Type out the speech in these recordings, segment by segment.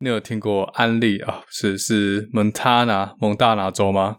你有听过安利啊？是是蒙塔纳蒙大拿州吗？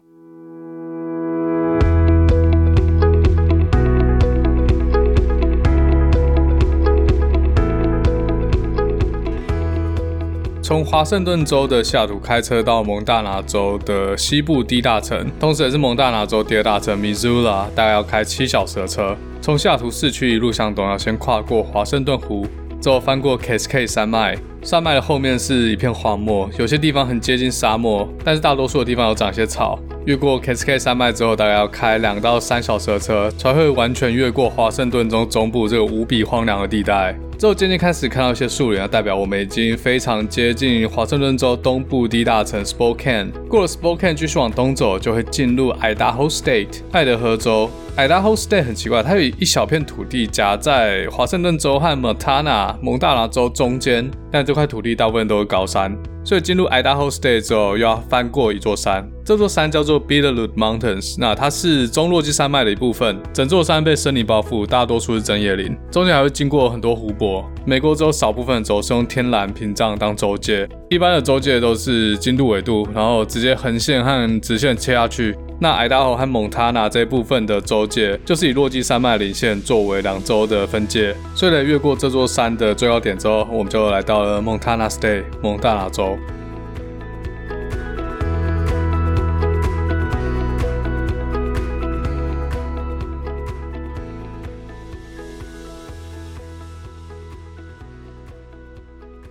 从华盛顿州的下图开车到蒙大拿州的西部第一大城，同时也是蒙大拿州第二大城密苏拉，大概要开七小时的车。从下图市区一路向东，要先跨过华盛顿湖。之后翻过 Keske 山脉，山脉的后面是一片荒漠，有些地方很接近沙漠，但是大多数的地方有长些草。越过 Cascade 山脉之后，大概要开两到三小时的车，才会完全越过华盛顿州中部这个无比荒凉的地带。之后渐渐开始看到一些树林，代表我们已经非常接近华盛顿州东部第一大城 Spokane。过了 Spokane，继续往东走，就会进入 Idaho State 爱德荷州。Idaho State 很奇怪，它有一小片土地夹在华盛顿州和 Montana 蒙大拿州中间，但这块土地大部分都是高山，所以进入 Idaho State 之后，又要翻过一座山。这座山叫做 Bitterroot Mountains，那它是中落基山脉的一部分。整座山被森林包覆，大多数是针叶林，中间还会经过很多湖泊。美国只有少部分的州是用天然屏障当州界，一般的州界都是经度纬度，然后直接横线和直线切下去。那爱达荷和蒙塔纳这一部分的州界，就是以落基山脉林线作为两州的分界。所以呢，越过这座山的最高点之后，我们就来到了蒙塔纳 State，蒙大拿州。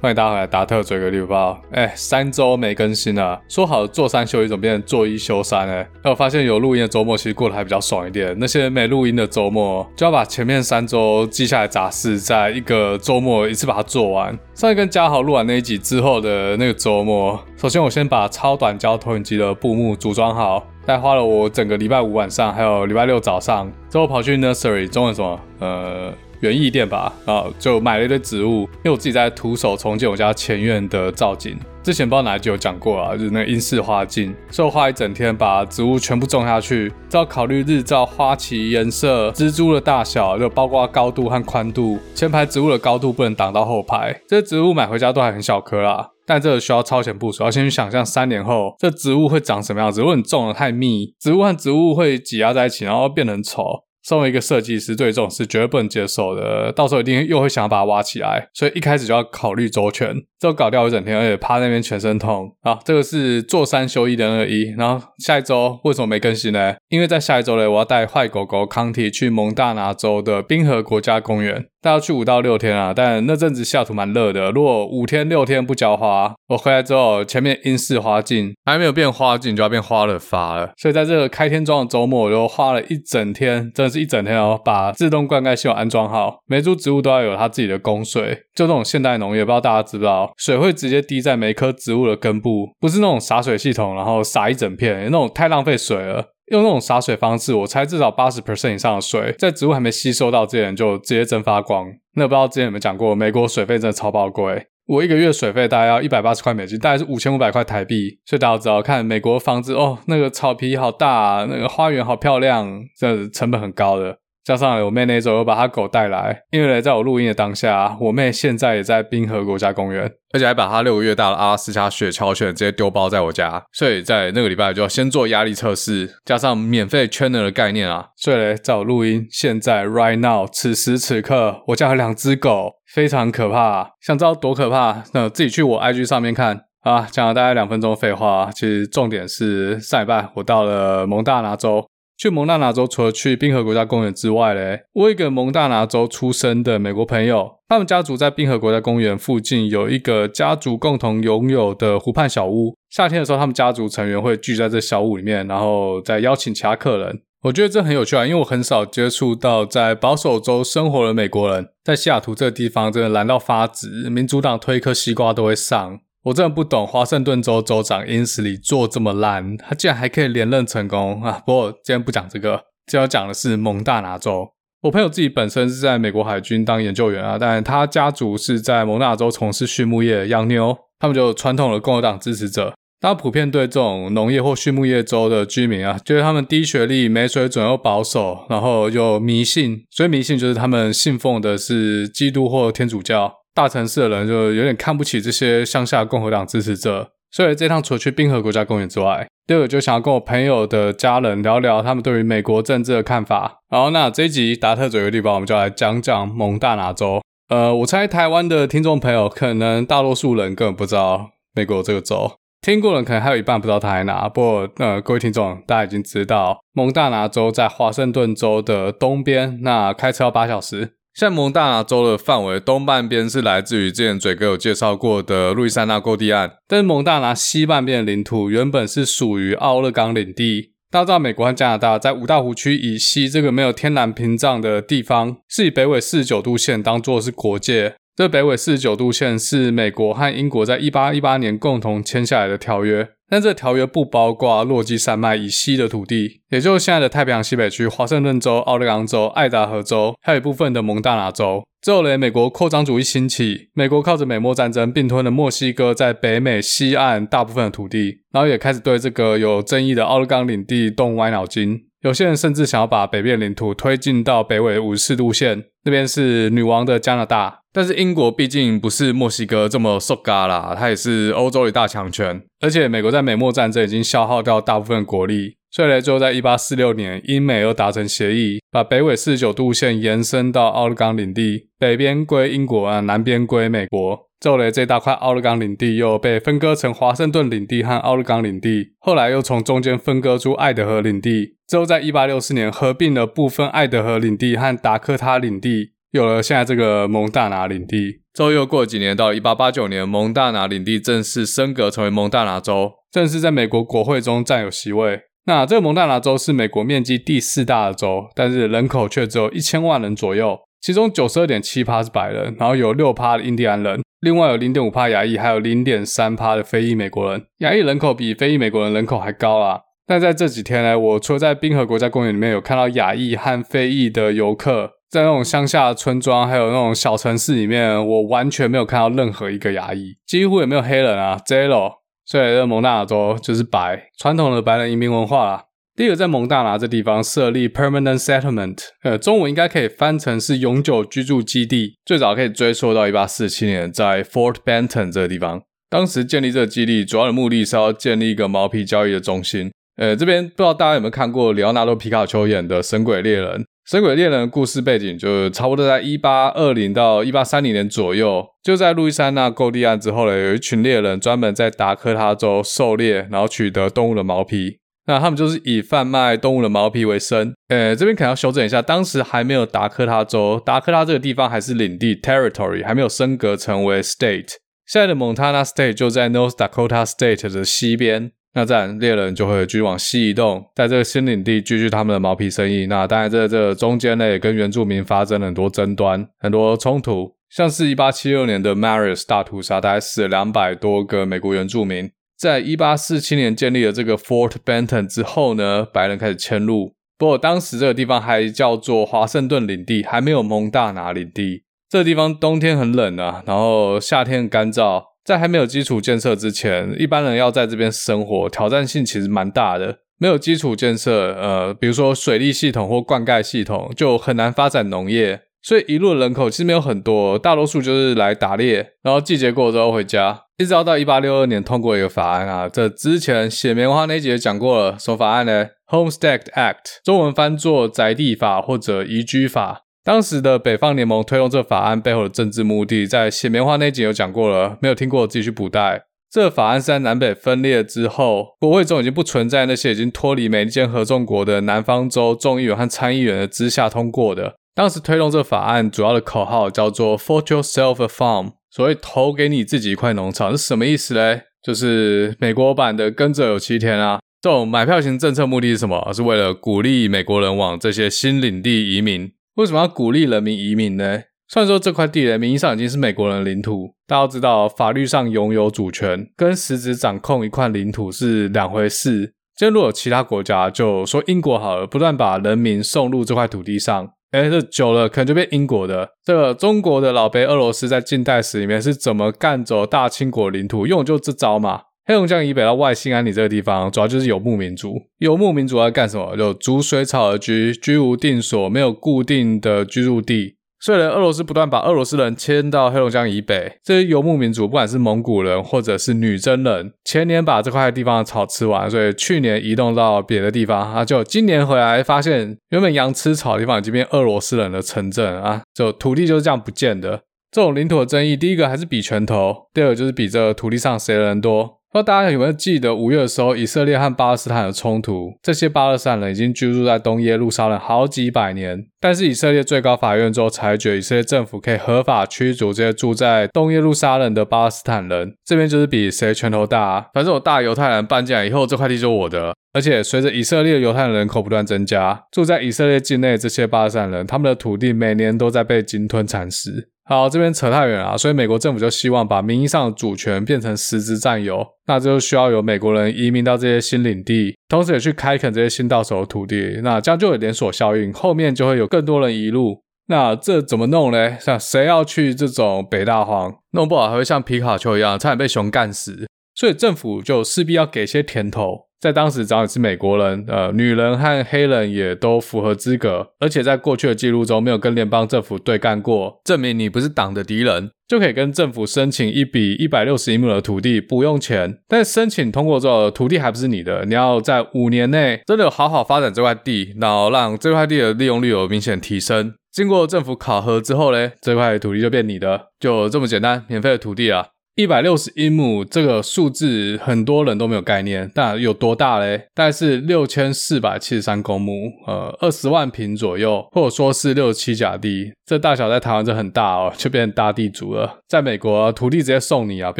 欢迎大家回来，达特嘴个绿包。哎，三周没更新了，说好做三休一，怎么变成做一休三呢？哎，我发现有录音的周末其实过得还比较爽一点。那些没录音的周末，就要把前面三周记下来杂事，在一个周末一次把它做完。上一跟嘉豪录完那一集之后的那个周末，首先我先把超短焦投影机的布幕组装好，大概花了我整个礼拜五晚上，还有礼拜六早上，之后跑去 Nursery，中文什么？呃。园艺店吧，啊就买了一堆植物，因为我自己在徒手重建我家前院的造景。之前不知道哪一集有讲过啊，就是那个英式花境，所以花一整天把植物全部种下去，要考虑日照、花期、颜色、植株的大小，就包括高度和宽度。前排植物的高度不能挡到后排。这些植物买回家都还很小颗啦，但这个需要超前部署，要先去想象三年后这植物会长什么样子。如果你种得太密，植物和植物会挤压在一起，然后变得很丑。身为一个设计师，对这种是绝对不能接受的。到时候一定又会想要把它挖起来，所以一开始就要考虑周全。这搞掉一整天，而且趴那边全身痛。啊，这个是做三休一的那个一。然后下一周为什么没更新呢？因为在下一周呢，我要带坏狗狗康体去蒙大拿州的冰河国家公园。大概去五到六天啊，但那阵子下图蛮热的。如果五天六天不浇花，我回来之后前面英式花境还没有变花境，就要变花了发了。所以在这个开天窗的周末，我就花了一整天，真的是一整天哦，把自动灌溉系统安装好。每株植物都要有它自己的供水，就这种现代农业，不知道大家知不知道？水会直接滴在每棵植物的根部，不是那种洒水系统，然后洒一整片，那种太浪费水了。用那种洒水方式，我猜至少八十 percent 以上的水，在植物还没吸收到之前就直接蒸发光。那不知道之前有没有讲过，美国水费真的超爆贵，我一个月水费大概要一百八十块美金，大概是五千五百块台币。所以大家只要，看美国房子哦，那个草皮好大，那个花园好漂亮，这成本很高的。加上我妹那周又把她狗带来，因为呢，在我录音的当下，我妹现在也在冰河国家公园，而且还把她六个月大的阿拉斯加雪橇犬直接丢包在我家，所以在那个礼拜就要先做压力测试，加上免费 trainer 的概念啊，所以呢，在我录音现在 right now 此时此刻，我家有两只狗，非常可怕，想知道多可怕？那自己去我 IG 上面看啊，讲了大概两分钟废话，其实重点是上礼拜我到了蒙大拿州。去蒙大拿州，除了去冰河国家公园之外嘞，我一个蒙大拿州出生的美国朋友，他们家族在冰河国家公园附近有一个家族共同拥有的湖畔小屋。夏天的时候，他们家族成员会聚在这小屋里面，然后再邀请其他客人。我觉得这很有趣啊，因为我很少接触到在保守州生活的美国人，在西雅图这个地方真的蓝到发紫，民主党推一颗西瓜都会上。我真的不懂华盛顿州州长因斯里做这么烂，他竟然还可以连任成功啊！不过今天不讲这个，今天要讲的是蒙大拿州。我朋友自己本身是在美国海军当研究员啊，但他家族是在蒙大拿州从事畜牧业养牛，他们就传统的共和党支持者。大家普遍对这种农业或畜牧业州的居民啊，觉得他们低学历、没水准又保守，然后又迷信。所以迷信就是他们信奉的是基督或天主教。大城市的人就有点看不起这些乡下共和党支持者。所以这趟除了去冰河国家公园之外，第二个就想要跟我朋友的家人聊聊他们对于美国政治的看法。然后那这一集达特嘴的地方，我们就来讲讲蒙大拿州。呃，我猜台湾的听众朋友可能大多数人根本不知道美国这个州，听过的人可能还有一半不知道它在哪。不过呃，各位听众大家已经知道，蒙大拿州在华盛顿州的东边，那开车要八小时。像蒙大拿州的范围东半边是来自于之前嘴哥有介绍过的路易斯安那购地岸，但是蒙大拿西半边的领土原本是属于奥勒冈领地。大家知道，美国和加拿大在五大湖区以西这个没有天然屏障的地方，是以北纬四十九度线当做是国界。这北纬四十九度线是美国和英国在一八一八年共同签下来的条约。但这条约不包括落基山脉以西的土地，也就是现在的太平洋西北区、华盛顿州、奥勒冈州、爱达荷州，还有一部分的蒙大拿州。之后呢，美国扩张主义兴起，美国靠着美墨战争并吞了墨西哥在北美西岸大部分的土地，然后也开始对这个有争议的奥勒冈领地动歪脑筋。有些人甚至想要把北边领土推进到北纬五十四度线，那边是女王的加拿大。但是英国毕竟不是墨西哥这么瘦嘎啦，它也是欧洲一大强权。而且美国在美墨战争已经消耗掉大部分国力，所以，最后在一八四六年，英美又达成协议，把北纬四十九度线延伸到奥勒冈领地，北边归英国啊，南边归美国。之后呢，这大块奥勒冈领地又被分割成华盛顿领地和奥勒冈领地，后来又从中间分割出爱德荷领地。之后在一八六四年合并了部分爱德荷领地和达科他领地，有了现在这个蒙大拿领地。之后又过几年，到一八八九年，蒙大拿领地正式升格成为蒙大拿州，正式在美国国会中占有席位。那这个蒙大拿州是美国面积第四大的州，但是人口却只有一千万人左右，其中九十二点七趴是白人，然后有六趴的印第安人。另外有零点五趴亚裔，还有零点三趴的非裔美国人。亚裔人口比非裔美国人人口还高啦！但在这几天呢，我除了在冰河国家公园里面有看到亚裔和非裔的游客，在那种乡下村庄，还有那种小城市里面，我完全没有看到任何一个亚裔，几乎也没有黑人啊，zero。所以这蒙大拿州就是白，传统的白人移民文化啦。第一个在蒙大拿这地方设立 permanent settlement，呃，中文应该可以翻成是永久居住基地。最早可以追溯到一八四七年，在 Fort Benton 这个地方，当时建立这个基地主要的目的是要建立一个毛皮交易的中心。呃，这边不知道大家有没有看过里奥纳多皮卡丘演的《神鬼猎人》？《神鬼猎人》的故事背景就差不多在一八二零到一八三零年左右，就在路易斯安那购地案之后呢，有一群猎人专门在达科他州狩猎，然后取得动物的毛皮。那他们就是以贩卖动物的毛皮为生。呃，这边可能要修正一下，当时还没有达科他州，达科他这个地方还是领地 （territory），还没有升格成为 state。现在的 Montana State 就在 North Dakota State 的西边。那这样猎人就会继续往西移动，在这个新领地继续他们的毛皮生意。那当然，在这中间呢，也跟原住民发生了很多争端、很多冲突，像是一八七六年的 Marius 大屠杀，大概死了两百多个美国原住民。在一八四七年建立了这个 Fort Benton 之后呢，白人开始迁入。不过当时这个地方还叫做华盛顿领地，还没有蒙大拿领地。这个地方冬天很冷啊，然后夏天很干燥。在还没有基础建设之前，一般人要在这边生活，挑战性其实蛮大的。没有基础建设，呃，比如说水利系统或灌溉系统，就很难发展农业。所以一路人口其实没有很多，大多数就是来打猎，然后季节过之后回家。一直要到一八六二年通过一个法案啊，这之前写棉花那一集也讲过了，什么法案呢？Homestead Act，中文翻作宅地法或者移居法。当时的北方联盟推动这法案背后的政治目的，在写棉花那一集有讲过了，没有听过自己去补带。这个法案是在南北分裂之后，国会中已经不存在那些已经脱离美利坚合众国的南方州众议员和参议员的之下通过的。当时推动这个法案主要的口号叫做 “For yourself a farm”。所谓投给你自己一块农场是什么意思嘞？就是美国版的跟着有七天啊。这种买票型政策目的是什么？而是为了鼓励美国人往这些新领地移民。为什么要鼓励人民移民呢？虽然说这块地呢，名义上已经是美国人的领土，大家都知道法律上拥有主权跟实质掌控一块领土是两回事。今天如果有其他国家，就说英国好了，不断把人民送入这块土地上。哎，这久了可能就变英国的。这个中国的老辈俄罗斯在近代史里面是怎么干走大清国领土？用的就这招嘛。黑龙江以北到外兴安岭这个地方，主要就是游牧民族。游牧民族要干什么？就逐水草而居，居无定所，没有固定的居住地。所以，俄罗斯不断把俄罗斯人迁到黑龙江以北，这些游牧民族，不管是蒙古人或者是女真人，前年把这块地方的草吃完，所以去年移动到别的地方啊，就今年回来发现，原本羊吃草的地方已经变俄罗斯人的城镇啊，就土地就是这样不见的。这种领土的争议，第一个还是比拳头，第二个就是比这土地上谁的人多。不知道大家有没有记得五月的时候，以色列和巴勒斯坦的冲突？这些巴勒斯坦人已经居住在东耶路撒冷好几百年，但是以色列最高法院之后裁决，以色列政府可以合法驱逐这些住在东耶路撒冷的巴勒斯坦人。这边就是比谁拳头大，反正我大犹太人搬进来以后，这块地就我的。而且随着以色列犹太人口不断增加，住在以色列境内这些巴勒斯坦人，他们的土地每年都在被鲸吞蚕食。好，这边扯太远了，所以美国政府就希望把名义上的主权变成实质占有，那就需要有美国人移民到这些新领地，同时也去开垦这些新到手的土地，那这样就有连锁效应，后面就会有更多人移入。那这怎么弄呢？像谁要去这种北大荒，弄不好还会像皮卡丘一样，差点被熊干死，所以政府就势必要给些甜头。在当时，只要你是美国人，呃，女人和黑人也都符合资格，而且在过去的记录中没有跟联邦政府对干过，证明你不是党的敌人，就可以跟政府申请一笔一百六十英亩的土地，不用钱。但申请通过之后，土地还不是你的，你要在五年内真的好好发展这块地，然后让这块地的利用率有明显提升。经过政府考核之后呢，这块土地就变你的，就这么简单，免费的土地啊。一百六十英亩这个数字很多人都没有概念，但有多大嘞？大概是六千四百七十三公亩，呃，二十万坪左右，或者说是六十七甲地。这大小在台湾就很大哦，就变成大地主了。在美国，土地直接送你啊，不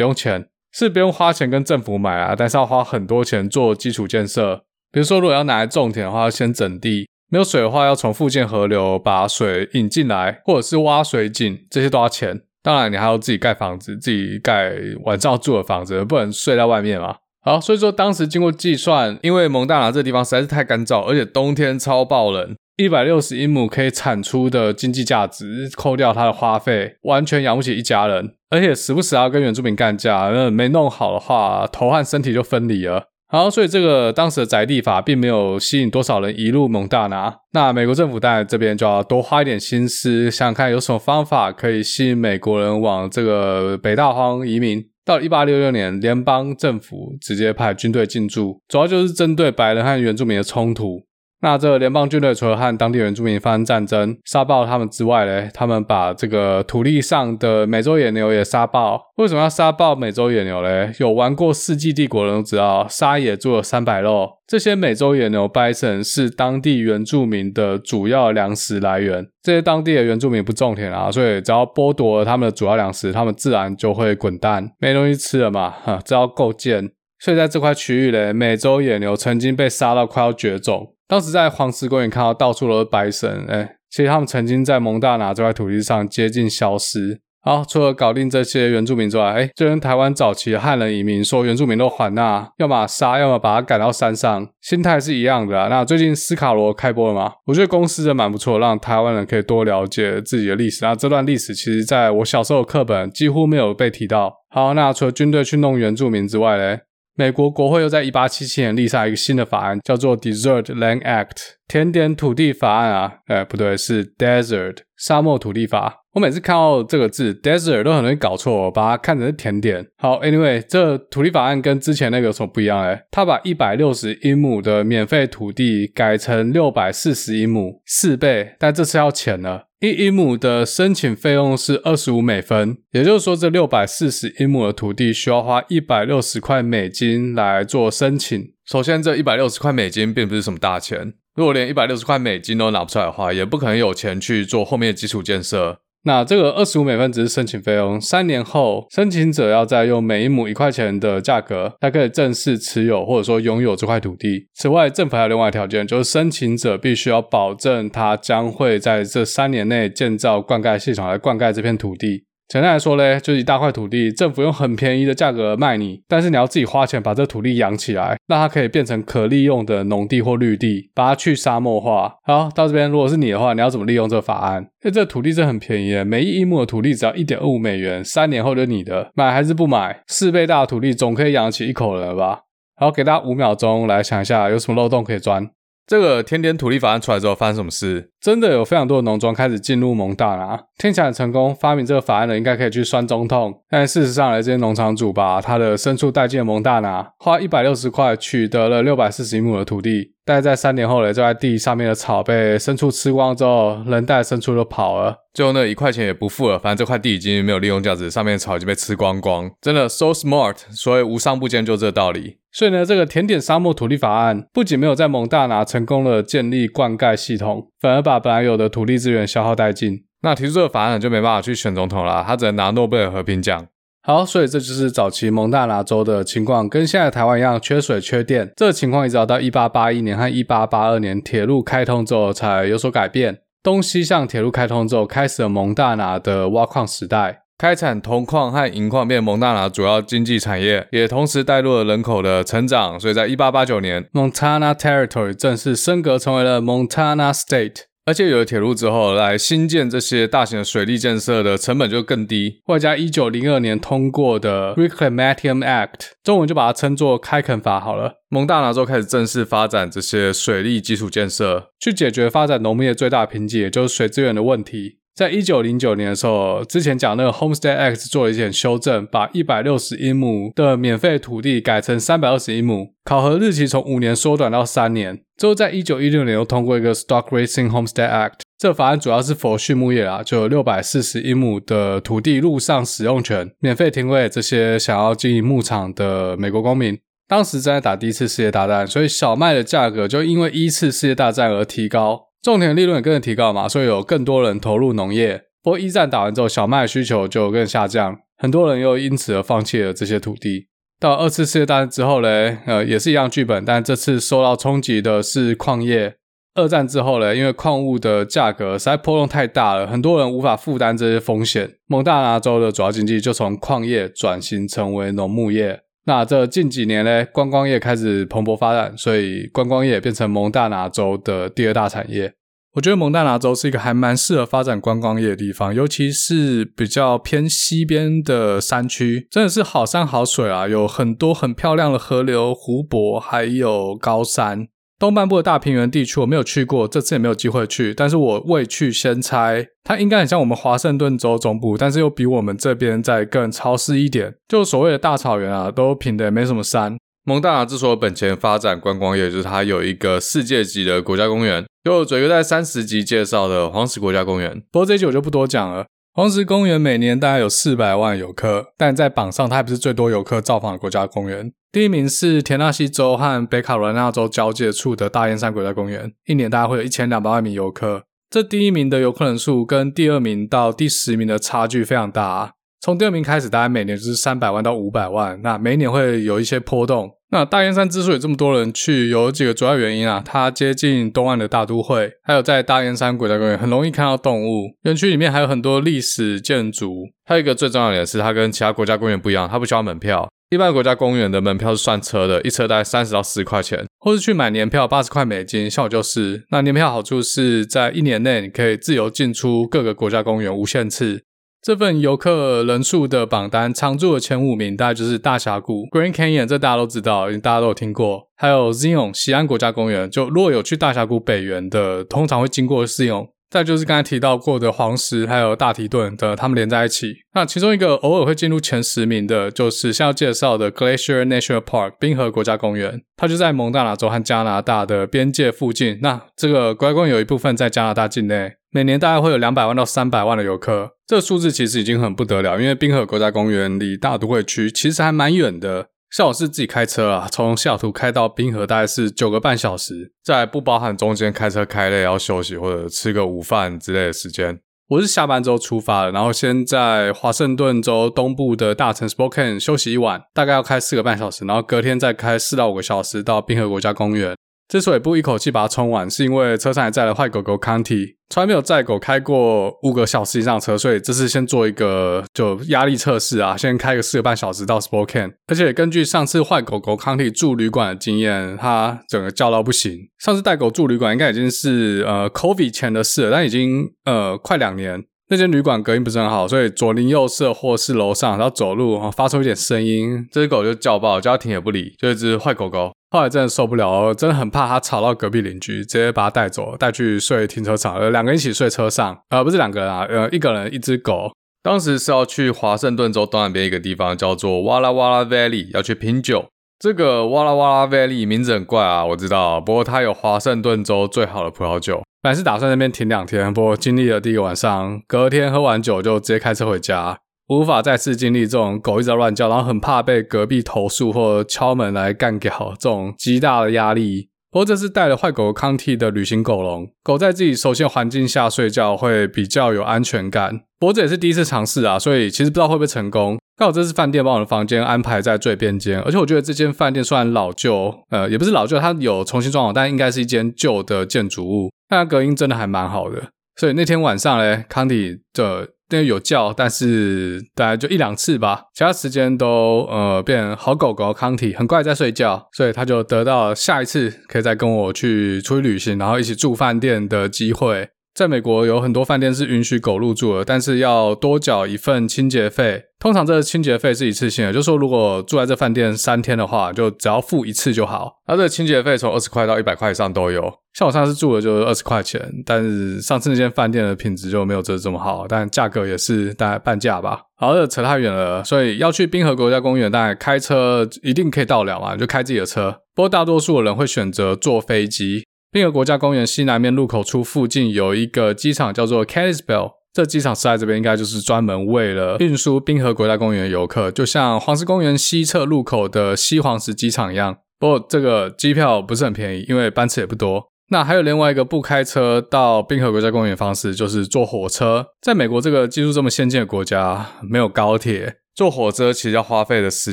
用钱，是不用花钱跟政府买啊，但是要花很多钱做基础建设。比如说，如果要拿来种田的话，要先整地；没有水的话，要从附近河流把水引进来，或者是挖水井，这些都要钱。当然，你还要自己盖房子，自己盖晚上要住的房子，不能睡在外面嘛。好，所以说当时经过计算，因为蒙大拿这地方实在是太干燥，而且冬天超爆冷，一百六十英亩可以产出的经济价值，扣掉它的花费，完全养不起一家人，而且时不时要跟原住民干架，那没弄好的话，头和身体就分离了。好，所以这个当时的宅地法并没有吸引多少人移入蒙大拿。那美国政府当然这边就要多花一点心思，想想看有什么方法可以吸引美国人往这个北大荒移民。到一八六六年，联邦政府直接派军队进驻，主要就是针对白人和原住民的冲突。那这个联邦军队除了和当地原住民发生战争，杀爆他们之外呢，他们把这个土地上的美洲野牛也杀爆。为什么要杀爆美洲野牛嘞？有玩过《世纪帝国》的人都知道，杀野猪有三百肉。这些美洲野牛 bison 是当地原住民的主要粮食来源。这些当地的原住民不种田啊，所以只要剥夺了他们的主要粮食，他们自然就会滚蛋，没东西吃了嘛。哈，这要够贱。所以在这块区域嘞，美洲野牛曾经被杀到快要绝种。当时在黄石公园看到到处都是白人哎，其实他们曾经在蒙大拿这块土地上接近消失。好，除了搞定这些原住民之外，哎，就跟台湾早期的汉人移民说原住民都还纳，要么杀，要么把他赶到山上，心态是一样的啊。那最近斯卡罗开播了吗？我觉得公司真蛮不错，让台湾人可以多了解自己的历史。那这段历史其实在我小时候课本几乎没有被提到。好，那除了军队去弄原住民之外嘞？美国国会又在一八七七年立下一个新的法案，叫做 Desert Land Act，甜点土地法案啊，哎，不对，是 Desert 沙漠土地法。我每次看到这个字 Desert 都很容易搞错，把它看成是甜点。好，Anyway，这土地法案跟之前那个有什么不一样嘞？它把一百六十英亩的免费土地改成六百四十英亩，四倍，但这次要钱了。一英亩的申请费用是二十五美分，也就是说，这六百四十英亩的土地需要花一百六十块美金来做申请。首先，这一百六十块美金并不是什么大钱，如果连一百六十块美金都拿不出来的话，也不可能有钱去做后面的基础建设。那这个二十五美分只是申请费用，三年后申请者要再用每一亩一块钱的价格，才可以正式持有或者说拥有这块土地。此外，政府还有另外条件，就是申请者必须要保证他将会在这三年内建造灌溉系统来灌溉这片土地。简单来说嘞，就是一大块土地，政府用很便宜的价格卖你，但是你要自己花钱把这土地养起来，让它可以变成可利用的农地或绿地，把它去沙漠化。好，到这边，如果是你的话，你要怎么利用这个法案？因为这土地真的很便宜，每一英亩的土地只要一点二五美元，三年后就你的，买还是不买？四倍大的土地总可以养起一口人吧？好，给大家五秒钟来想一下，有什么漏洞可以钻。这个天天土地法案出来之后，发生什么事？真的有非常多的农庄开始进入蒙大拿，听起来很成功。发明这个法案的应该可以去酸总统，但事实上，来这些农场主把他的牲畜带进了蒙大拿，花一百六十块取得了六百四十一亩的土地。但在三年后呢，这块地上面的草被牲畜吃光之后，人带牲畜都跑了，最后那一块钱也不付了。反正这块地已经没有利用价值，上面的草已经被吃光光。真的 so smart，所以无商不奸就这个道理。所以呢，这个甜点沙漠土地法案不仅没有在蒙大拿成功的建立灌溉系统，反而把本来有的土地资源消耗殆尽。那提出这个法案就没办法去选总统了，他只能拿诺贝尔和平奖。好，所以这就是早期蒙大拿州的情况，跟现在台湾一样，缺水缺电。这个情况一直到一八八一年和一八八二年铁路开通之后才有所改变。东西向铁路开通之后，开始了蒙大拿的挖矿时代，开采铜矿和银矿变蒙大拿主要经济产业，也同时带入了人口的成长。所以在一八八九年，Montana Territory 正式升格成为了 Montana State。而且有了铁路之后，来新建这些大型的水利建设的成本就更低。外加一九零二年通过的 Reclamation Act，中文就把它称作开垦法好了。蒙大拿州开始正式发展这些水利基础建设，去解决发展农业最大瓶颈，也就是水资源的问题。在一九零九年的时候，之前讲那个 Homestead Act 做了一点修正，把一百六十英亩的免费土地改成三百二十英亩，考核日期从五年缩短到三年。之后在一九一六年又通过一个 Stock Raising Homestead Act，这个法案主要是 for 畜牧业啊，就有六百四十英亩的土地陆上使用权，免费停喂这些想要经营牧场的美国公民。当时正在打第一次世界大战，所以小麦的价格就因为一次世界大战而提高。种田利润也跟着提高嘛，所以有更多人投入农业。不过一战打完之后，小麦的需求就更下降，很多人又因此而放弃了这些土地。到二次世界大战之后嘞，呃，也是一样剧本，但这次受到冲击的是矿业。二战之后嘞，因为矿物的价格实在波动太大了，很多人无法负担这些风险。蒙大拿州的主要经济就从矿业转型成为农牧业。那这近几年呢，观光业开始蓬勃发展，所以观光业变成蒙大拿州的第二大产业。我觉得蒙大拿州是一个还蛮适合发展观光业的地方，尤其是比较偏西边的山区，真的是好山好水啊，有很多很漂亮的河流、湖泊，还有高山。东半部的大平原地区我没有去过，这次也没有机会去。但是我未去先猜，它应该很像我们华盛顿州中部，但是又比我们这边再更潮湿一点。就所谓的大草原啊，都平的没什么山。蒙大拿之所以本钱发展观光业，就是它有一个世界级的国家公园，有嘴哥在三十集介绍的黄石国家公园。不过这一集我就不多讲了。黄石公园每年大概有四百万游客，但在榜上它还不是最多游客造访的国家公园。第一名是田纳西州和北卡罗来纳州交界处的大雁山国家公园，一年大概会有一千两百万名游客。这第一名的游客人数跟第二名到第十名的差距非常大啊。从第二名开始，大概每年就是三百万到五百万，那每一年会有一些波动。那大雁山之所以这么多人去，有几个主要原因啊。它接近东岸的大都会，还有在大雁山国家公园很容易看到动物。园区里面还有很多历史建筑。还有一个最重要的是，它跟其他国家公园不一样，它不需要门票。一般国家公园的门票是算车的，一车大概三十到四十块钱，或是去买年票八十块美金。像我就是，那年票好处是在一年内你可以自由进出各个国家公园无限次。这份游客人数的榜单，常驻的前五名大概就是大峡谷 （Grand Canyon），这大家都知道，因为大家都有听过。还有 Zion 西安国家公园，就如果有去大峡谷北缘的，通常会经过 Zion。再就是刚才提到过的黄石，还有大提顿的，他们连在一起。那其中一个偶尔会进入前十名的，就是现在要介绍的 Glacier National Park 冰河国家公园，它就在蒙大拿州和加拿大的边界附近。那这个国家公园有一部分在加拿大境内，每年大概会有两百万到三百万的游客。这个数字其实已经很不得了，因为冰河国家公园离大都会区其实还蛮远的。像我是自己开车啊，从西雅图开到冰河大概是九个半小时，在不包含中间开车开累要休息或者吃个午饭之类的时间。我是下班之后出发的，然后先在华盛顿州东部的大城 Spokane 休息一晚，大概要开四个半小时，然后隔天再开四到五个小时到冰河国家公园。之所以不一口气把它冲完，是因为车上还载了坏狗狗 County，从来没有载狗开过五个小时以上车，所以这次先做一个就压力测试啊，先开个四个半小时到 Spokane，而且根据上次坏狗狗 County 住旅馆的经验，它整个叫到不行。上次带狗住旅馆应该已经是呃 COVID 前的事了，但已经呃快两年，那间旅馆隔音不是很好，所以左邻右舍或是楼上然后走路啊发出一点声音，这只狗就叫爆，叫它停也不理，就一只坏狗狗。后来真的受不了，真的很怕他吵到隔壁邻居，直接把他带走，带去睡停车场，呃，两个人一起睡车上，呃，不是两个人啊，呃，一个人一只狗。当时是要去华盛顿州东南边一个地方，叫做 Walla Walla Valley，要去品酒。这个 Walla Walla Valley 名字很怪啊，我知道，不过它有华盛顿州最好的葡萄酒。本来是打算那边停两天，不过经历了第一个晚上，隔天喝完酒就直接开车回家，无法再次经历这种狗一直在乱叫，然后很怕被隔壁投诉或敲门来干掉这种极大的压力。不过这次带了坏狗康体的旅行狗笼，狗在自己熟悉的环境下睡觉会比较有安全感。不过这也是第一次尝试啊，所以其实不知道会不会成功。刚好这次饭店把我的房间安排在最边间，而且我觉得这间饭店虽然老旧，呃，也不是老旧，它有重新装潢，但应该是一间旧的建筑物，但它隔音真的还蛮好的。所以那天晚上嘞，康体的。因为有叫，但是大概就一两次吧，其他时间都呃变好狗狗康体，很快在睡觉，所以他就得到下一次可以再跟我去出去旅行，然后一起住饭店的机会。在美国有很多饭店是允许狗入住的，但是要多缴一份清洁费。通常这个清洁费是一次性的，就是说如果住在这饭店三天的话，就只要付一次就好。它这个清洁费从二十块到一百块以上都有。像我上次住的就是二十块钱，但是上次那间饭店的品质就没有这这么好，但价格也是大概半价吧。好，这扯太远了，所以要去冰河国家公园，大概开车一定可以到了嘛，就开自己的车。不过大多数的人会选择坐飞机。冰河国家公园西南面入口处附近有一个机场，叫做 Kalispell。这机场是在这边，应该就是专门为了运输冰河国家公园的游客，就像黄石公园西侧入口的西黄石机场一样。不过这个机票不是很便宜，因为班次也不多。那还有另外一个不开车到冰河国家公园的方式，就是坐火车。在美国这个技术这么先进的国家，没有高铁。坐火车其实要花费的时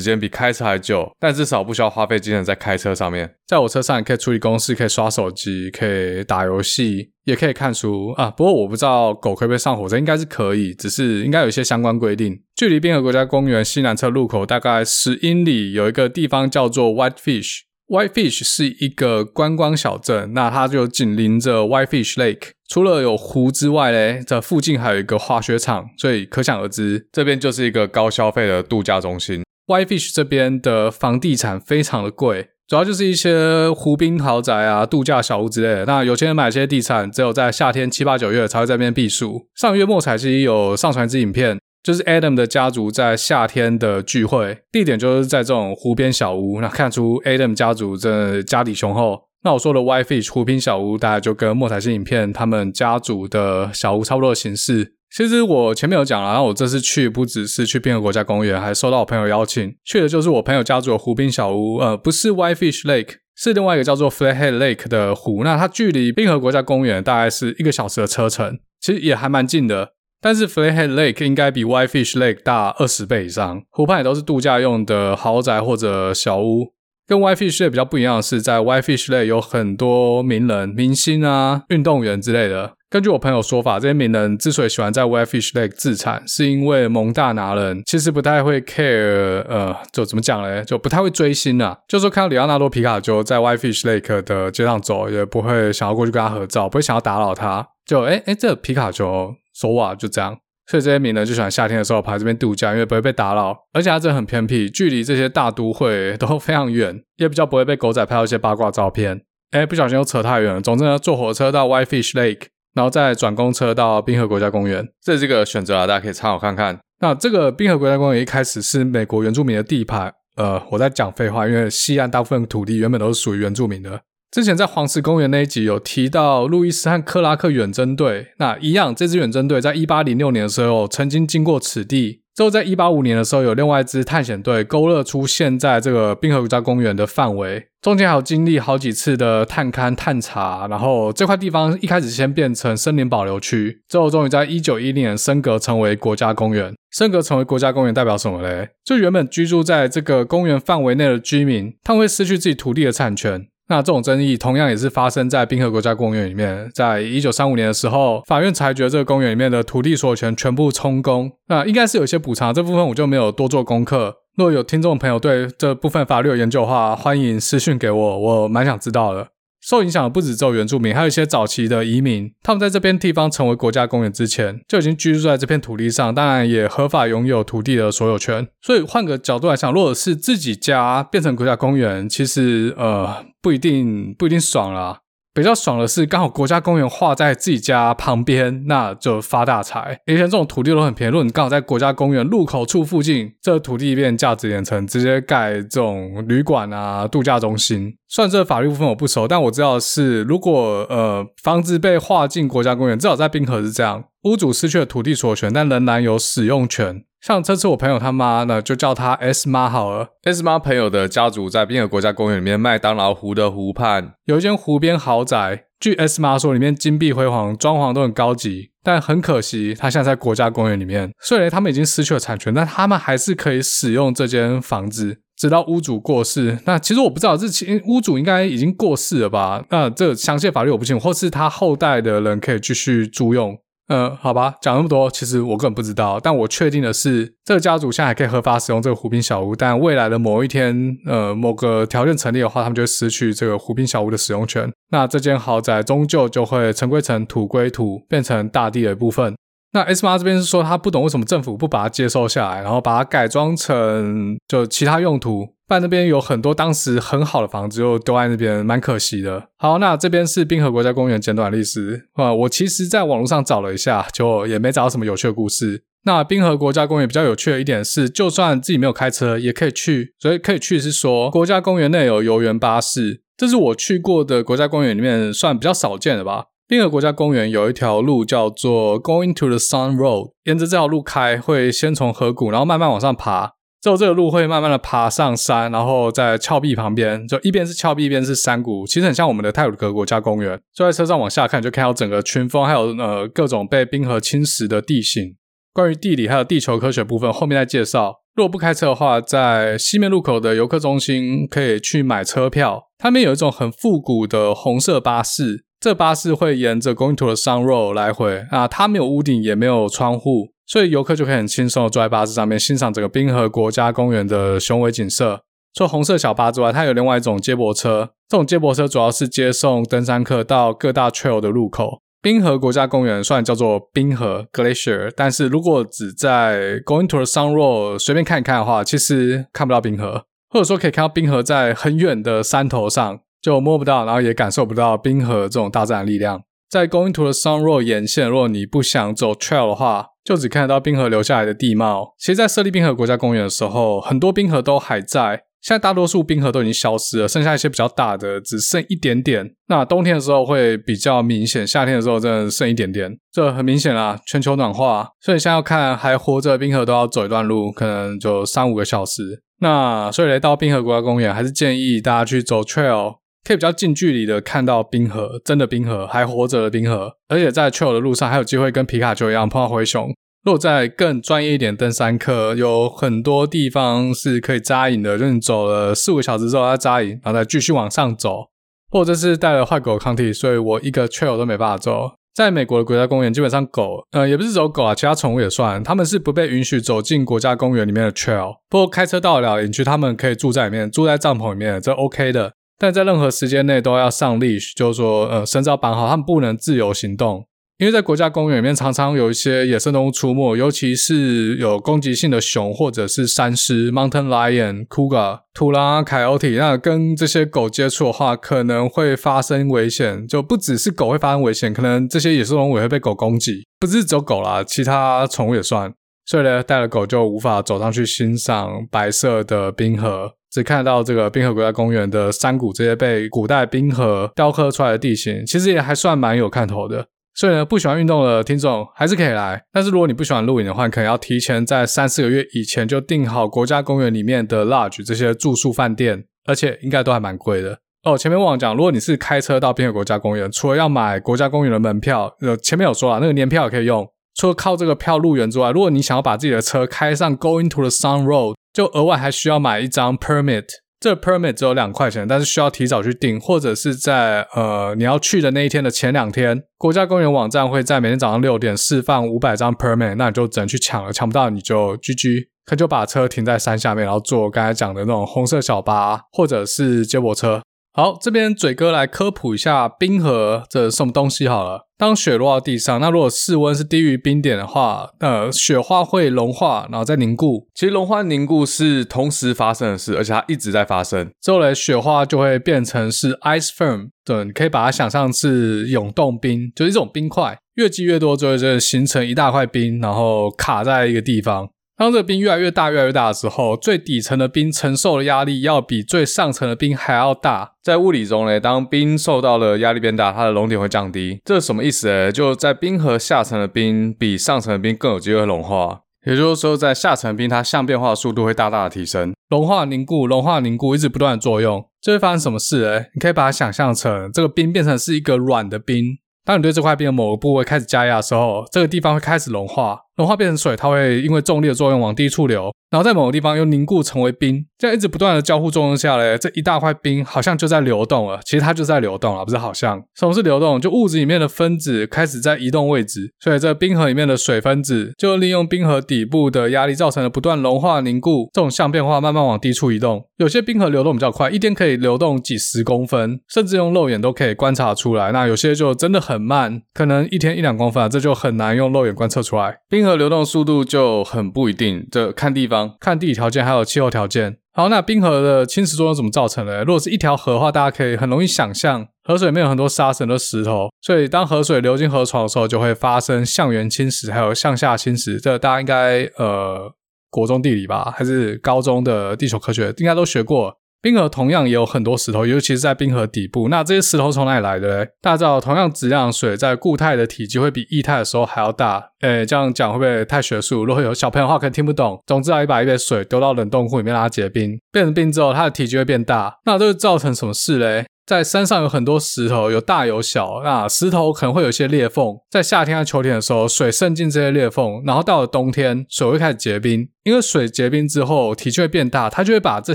间比开车还久，但至少不需要花费精神在开车上面。在我车上，你可以处理公事，可以刷手机，可以打游戏，也可以看书啊。不过我不知道狗可不可以上火车，应该是可以，只是应该有一些相关规定。距离冰河国家公园西南侧路口大概十英里，有一个地方叫做 Whitefish。Whitefish 是一个观光小镇，那它就紧邻着 Whitefish Lake。除了有湖之外嘞，这附近还有一个滑雪场，所以可想而知，这边就是一个高消费的度假中心。Whitefish 这边的房地产非常的贵，主要就是一些湖滨豪宅啊、度假小屋之类的。那有钱人买这些地产，只有在夏天七八九月才会在这边避暑。上月末彩姬有上传一支影片。就是 Adam 的家族在夏天的聚会，地点就是在这种湖边小屋。那看出 Adam 家族真的家底雄厚。那我说的 WiFi 湖边小屋，大概就跟莫彩星影片他们家族的小屋差不多的形式。其实我前面有讲了，然后我这次去不只是去冰河国家公园，还收到我朋友邀请，去的就是我朋友家族的湖滨小屋。呃，不是 WiFi Lake，是另外一个叫做 Flathead Lake 的湖。那它距离冰河国家公园大概是一个小时的车程，其实也还蛮近的。但是 Flathead Lake 应该比 Whitefish Lake 大二十倍以上，湖畔也都是度假用的豪宅或者小屋。跟 Whitefish Lake 比较不一样的是，在 Whitefish Lake 有很多名人、明星啊、运动员之类的。根据我朋友说法，这些名人之所以喜欢在 Whitefish Lake 自产，是因为蒙大拿人其实不太会 care，呃，就怎么讲嘞，就不太会追星啊。就说看到里奥纳多皮卡丘在 Whitefish Lake 的街上走，也不会想要过去跟他合照，不会想要打扰他。就诶诶，这皮卡丘。说话就这样，所以这些名人就喜欢夏天的时候跑来这边度假，因为不会被打扰，而且它真的很偏僻，距离这些大都会都非常远，也比较不会被狗仔拍到一些八卦照片。哎，不小心又扯太远了。总之呢，坐火车到 Whitefish Lake，然后再转公车到滨河国家公园，这是一个选择啊，大家可以参考看看。那这个滨河国家公园一开始是美国原住民的地盘，呃，我在讲废话，因为西岸大部分土地原本都是属于原住民的。之前在黄石公园那一集有提到路易斯和克拉克远征队，那一样，这支远征队在一八零六年的时候曾经经过此地，之后在一八五年的时候有另外一支探险队勾勒出现在这个冰河国家公园的范围，中间还有经历好几次的探勘探查，然后这块地方一开始先变成森林保留区，之后终于在一九一零年升格成为国家公园。升格成为国家公园代表什么嘞？就原本居住在这个公园范围内的居民，他们会失去自己土地的产权。那这种争议同样也是发生在冰河国家公园里面。在一九三五年的时候，法院裁决这个公园里面的土地所有权全部充公。那应该是有些补偿，这部分我就没有多做功课。若有听众朋友对这部分法律有研究的话，欢迎私讯给我，我蛮想知道的。受影响的不止只有原住民，还有一些早期的移民。他们在这边地方成为国家公园之前，就已经居住在这片土地上，当然也合法拥有土地的所有权。所以换个角度来想，如果是自己家变成国家公园，其实呃不一定不一定爽啦。比较爽的是，刚好国家公园划在自己家旁边，那就发大财。以前这种土地都很便宜，如果你刚好在国家公园入口处附近，这土地变价值连城，直接盖这种旅馆啊、度假中心。虽然这法律部分我不熟，但我知道是，如果呃房子被划进国家公园，至少在滨河是这样，屋主失去了土地所有权，但仍然有使用权。像这次我朋友他妈呢，就叫他 S 妈好了。S 妈朋友的家族在滨河国家公园里面麦当劳湖的湖畔有一间湖边豪宅。据 S 妈说，里面金碧辉煌，装潢都很高级。但很可惜，他现在在国家公园里面，虽然他们已经失去了产权，但他们还是可以使用这间房子，直到屋主过世。那其实我不知道，这屋主应该已经过世了吧？那这详细法律我不清楚，或是他后代的人可以继续租用。嗯，好吧，讲那么多，其实我根本不知道。但我确定的是，这个家族现在还可以合法使用这个湖滨小屋。但未来的某一天，呃，某个条件成立的话，他们就会失去这个湖滨小屋的使用权。那这间豪宅终究就会尘归尘，土归土，变成大地的一部分。那 S 妈这边是说，他不懂为什么政府不把它接收下来，然后把它改装成就其他用途。不然那边有很多当时很好的房子，就丢在那边，蛮可惜的。好，那这边是滨河国家公园简短历史啊。我其实在网络上找了一下，就也没找到什么有趣的故事。那滨河国家公园比较有趣的一点是，就算自己没有开车，也可以去。所以可以去是说，国家公园内有游园巴士，这是我去过的国家公园里面算比较少见的吧。滨河国家公园有一条路叫做 Going to the Sun Road，沿着这条路开，会先从河谷，然后慢慢往上爬。之后这个路会慢慢的爬上山，然后在峭壁旁边，就一边是峭壁，一边是山谷，其实很像我们的泰鲁格国家公园。坐在车上往下看，就看到整个群峰，还有呃各种被冰河侵蚀的地形。关于地理还有地球科学部分，后面再介绍。如果不开车的话，在西面路口的游客中心可以去买车票。他们有一种很复古的红色巴士，这巴士会沿着 Going to the Sun Road 来回啊，它没有屋顶，也没有窗户。所以游客就可以很轻松的坐在巴士上面，欣赏整个滨河国家公园的雄伟景色。除了红色小巴之外，它有另外一种接驳车。这种接驳车主要是接送登山客到各大 trail 的入口。滨河国家公园虽然叫做滨河 （Glacier），但是如果只在 Going to the Sun Road 随便看一看的话，其实看不到滨河，或者说可以看到滨河在很远的山头上，就摸不到，然后也感受不到滨河这种大自然力量。在 Going to the Sun Road 沿线，如果你不想走 trail 的话，就只看得到冰河留下来的地貌。其实，在设立冰河国家公园的时候，很多冰河都还在。现在大多数冰河都已经消失了，剩下一些比较大的，只剩一点点。那冬天的时候会比较明显，夏天的时候真的剩一点点。这很明显啦，全球暖化，所以现在要看还活着的冰河都要走一段路，可能就三五个小时。那所以来到冰河国家公园，还是建议大家去走 trail。可以比较近距离的看到冰河，真的冰河，还活着的冰河，而且在 trail 的路上还有机会跟皮卡丘一样碰到灰熊。如果在更专业一点登山客，有很多地方是可以扎营的，就你走了四五个小时之后再扎营，然后再继续往上走。或者是带了坏狗抗体，所以我一个 trail 都没办法走。在美国的国家公园，基本上狗，呃，也不是走狗啊，其他宠物也算，他们是不被允许走进国家公园里面的 trail。不过开车到了营区，他们可以住在里面，住在帐篷里面，这 OK 的。但在任何时间内都要上 leash，就是说，呃，绳子要绑好，他们不能自由行动。因为在国家公园里面，常常有一些野生动物出没，尤其是有攻击性的熊或者是山狮 （mountain lion、cougar）、土狼啊、coyote。那跟这些狗接触的话，可能会发生危险。就不只是狗会发生危险，可能这些野生动物也会被狗攻击。不只是只有狗啦，其他宠物也算。所以呢，带了狗就无法走上去欣赏白色的冰河。只看到这个滨河国家公园的山谷，这些被古代冰河雕刻出来的地形，其实也还算蛮有看头的。所以呢，不喜欢运动的听众还是可以来。但是如果你不喜欢露营的话，可能要提前在三四个月以前就订好国家公园里面的 lodge 这些住宿饭店，而且应该都还蛮贵的。哦，前面忘了讲，如果你是开车到滨河国家公园，除了要买国家公园的门票，呃，前面有说了，那个年票也可以用。除了靠这个票入园之外，如果你想要把自己的车开上 Going to the Sun Road，就额外还需要买一张 permit。这 permit 只有两块钱，但是需要提早去订，或者是在呃你要去的那一天的前两天，国家公园网站会在每天早上六点释放五百张 permit，那你就只能去抢了，抢不到你就 GG，可就把车停在山下面，然后坐刚才讲的那种红色小巴或者是接驳车。好，这边嘴哥来科普一下冰河这什么东西好了。当雪落到地上，那如果室温是低于冰点的话，呃，雪花会融化，然后再凝固。其实融化凝固是同时发生的事，而且它一直在发生。之后呢，雪花就会变成是 ice firm，对，你可以把它想象是永冻冰，就是一种冰块，越积越多，就会就形成一大块冰，然后卡在一个地方。当这个冰越来越大、越来越大的时候，最底层的冰承受的压力要比最上层的冰还要大。在物理中呢，当冰受到了压力变大，它的熔点会降低。这是什么意思呢？就在冰河下层的冰比上层的冰更有机会融化。也就是说，在下层冰它相变化的速度会大大的提升。融化凝固、融化凝固一直不断的作用，这会发生什么事呢？你可以把它想象成这个冰变成是一个软的冰。当你对这块冰的某个部位开始加压的时候，这个地方会开始融化。融化变成水，它会因为重力的作用往低处流，然后在某个地方又凝固成为冰，这样一直不断的交互作用下来，这一大块冰好像就在流动了。其实它就在流动了，不是好像。什么是流动？就物质里面的分子开始在移动位置，所以这冰河里面的水分子就利用冰河底部的压力造成了不断融化凝固这种相变化，慢慢往低处移动。有些冰河流动比较快，一天可以流动几十公分，甚至用肉眼都可以观察出来。那有些就真的很慢，可能一天一两公分啊，这就很难用肉眼观测出来。冰河流动速度。就很不一定，这看地方、看地理条件，还有气候条件。好，那冰河的侵蚀作用怎么造成的？如果是一条河的话，大家可以很容易想象，河水里面有很多沙石、很多石头，所以当河水流进河床的时候，就会发生向源侵蚀，还有向下侵蚀。这大家应该呃，国中地理吧，还是高中的地球科学，应该都学过。冰河同样也有很多石头，尤其是在冰河底部。那这些石头从哪里来的嘞？大家知道，同样质量的水在固态的体积会比液态的时候还要大。诶，这样讲会不会太学术？如果有小朋友的话，可能听不懂。总之啊，你把一杯水丢到冷冻库里面让它结冰，变成冰之后，它的体积会变大。那这会造成什么事嘞？在山上有很多石头，有大有小。那石头可能会有一些裂缝，在夏天和秋天的时候，水渗进这些裂缝，然后到了冬天，水会开始结冰。因为水结冰之后，体积会变大，它就会把这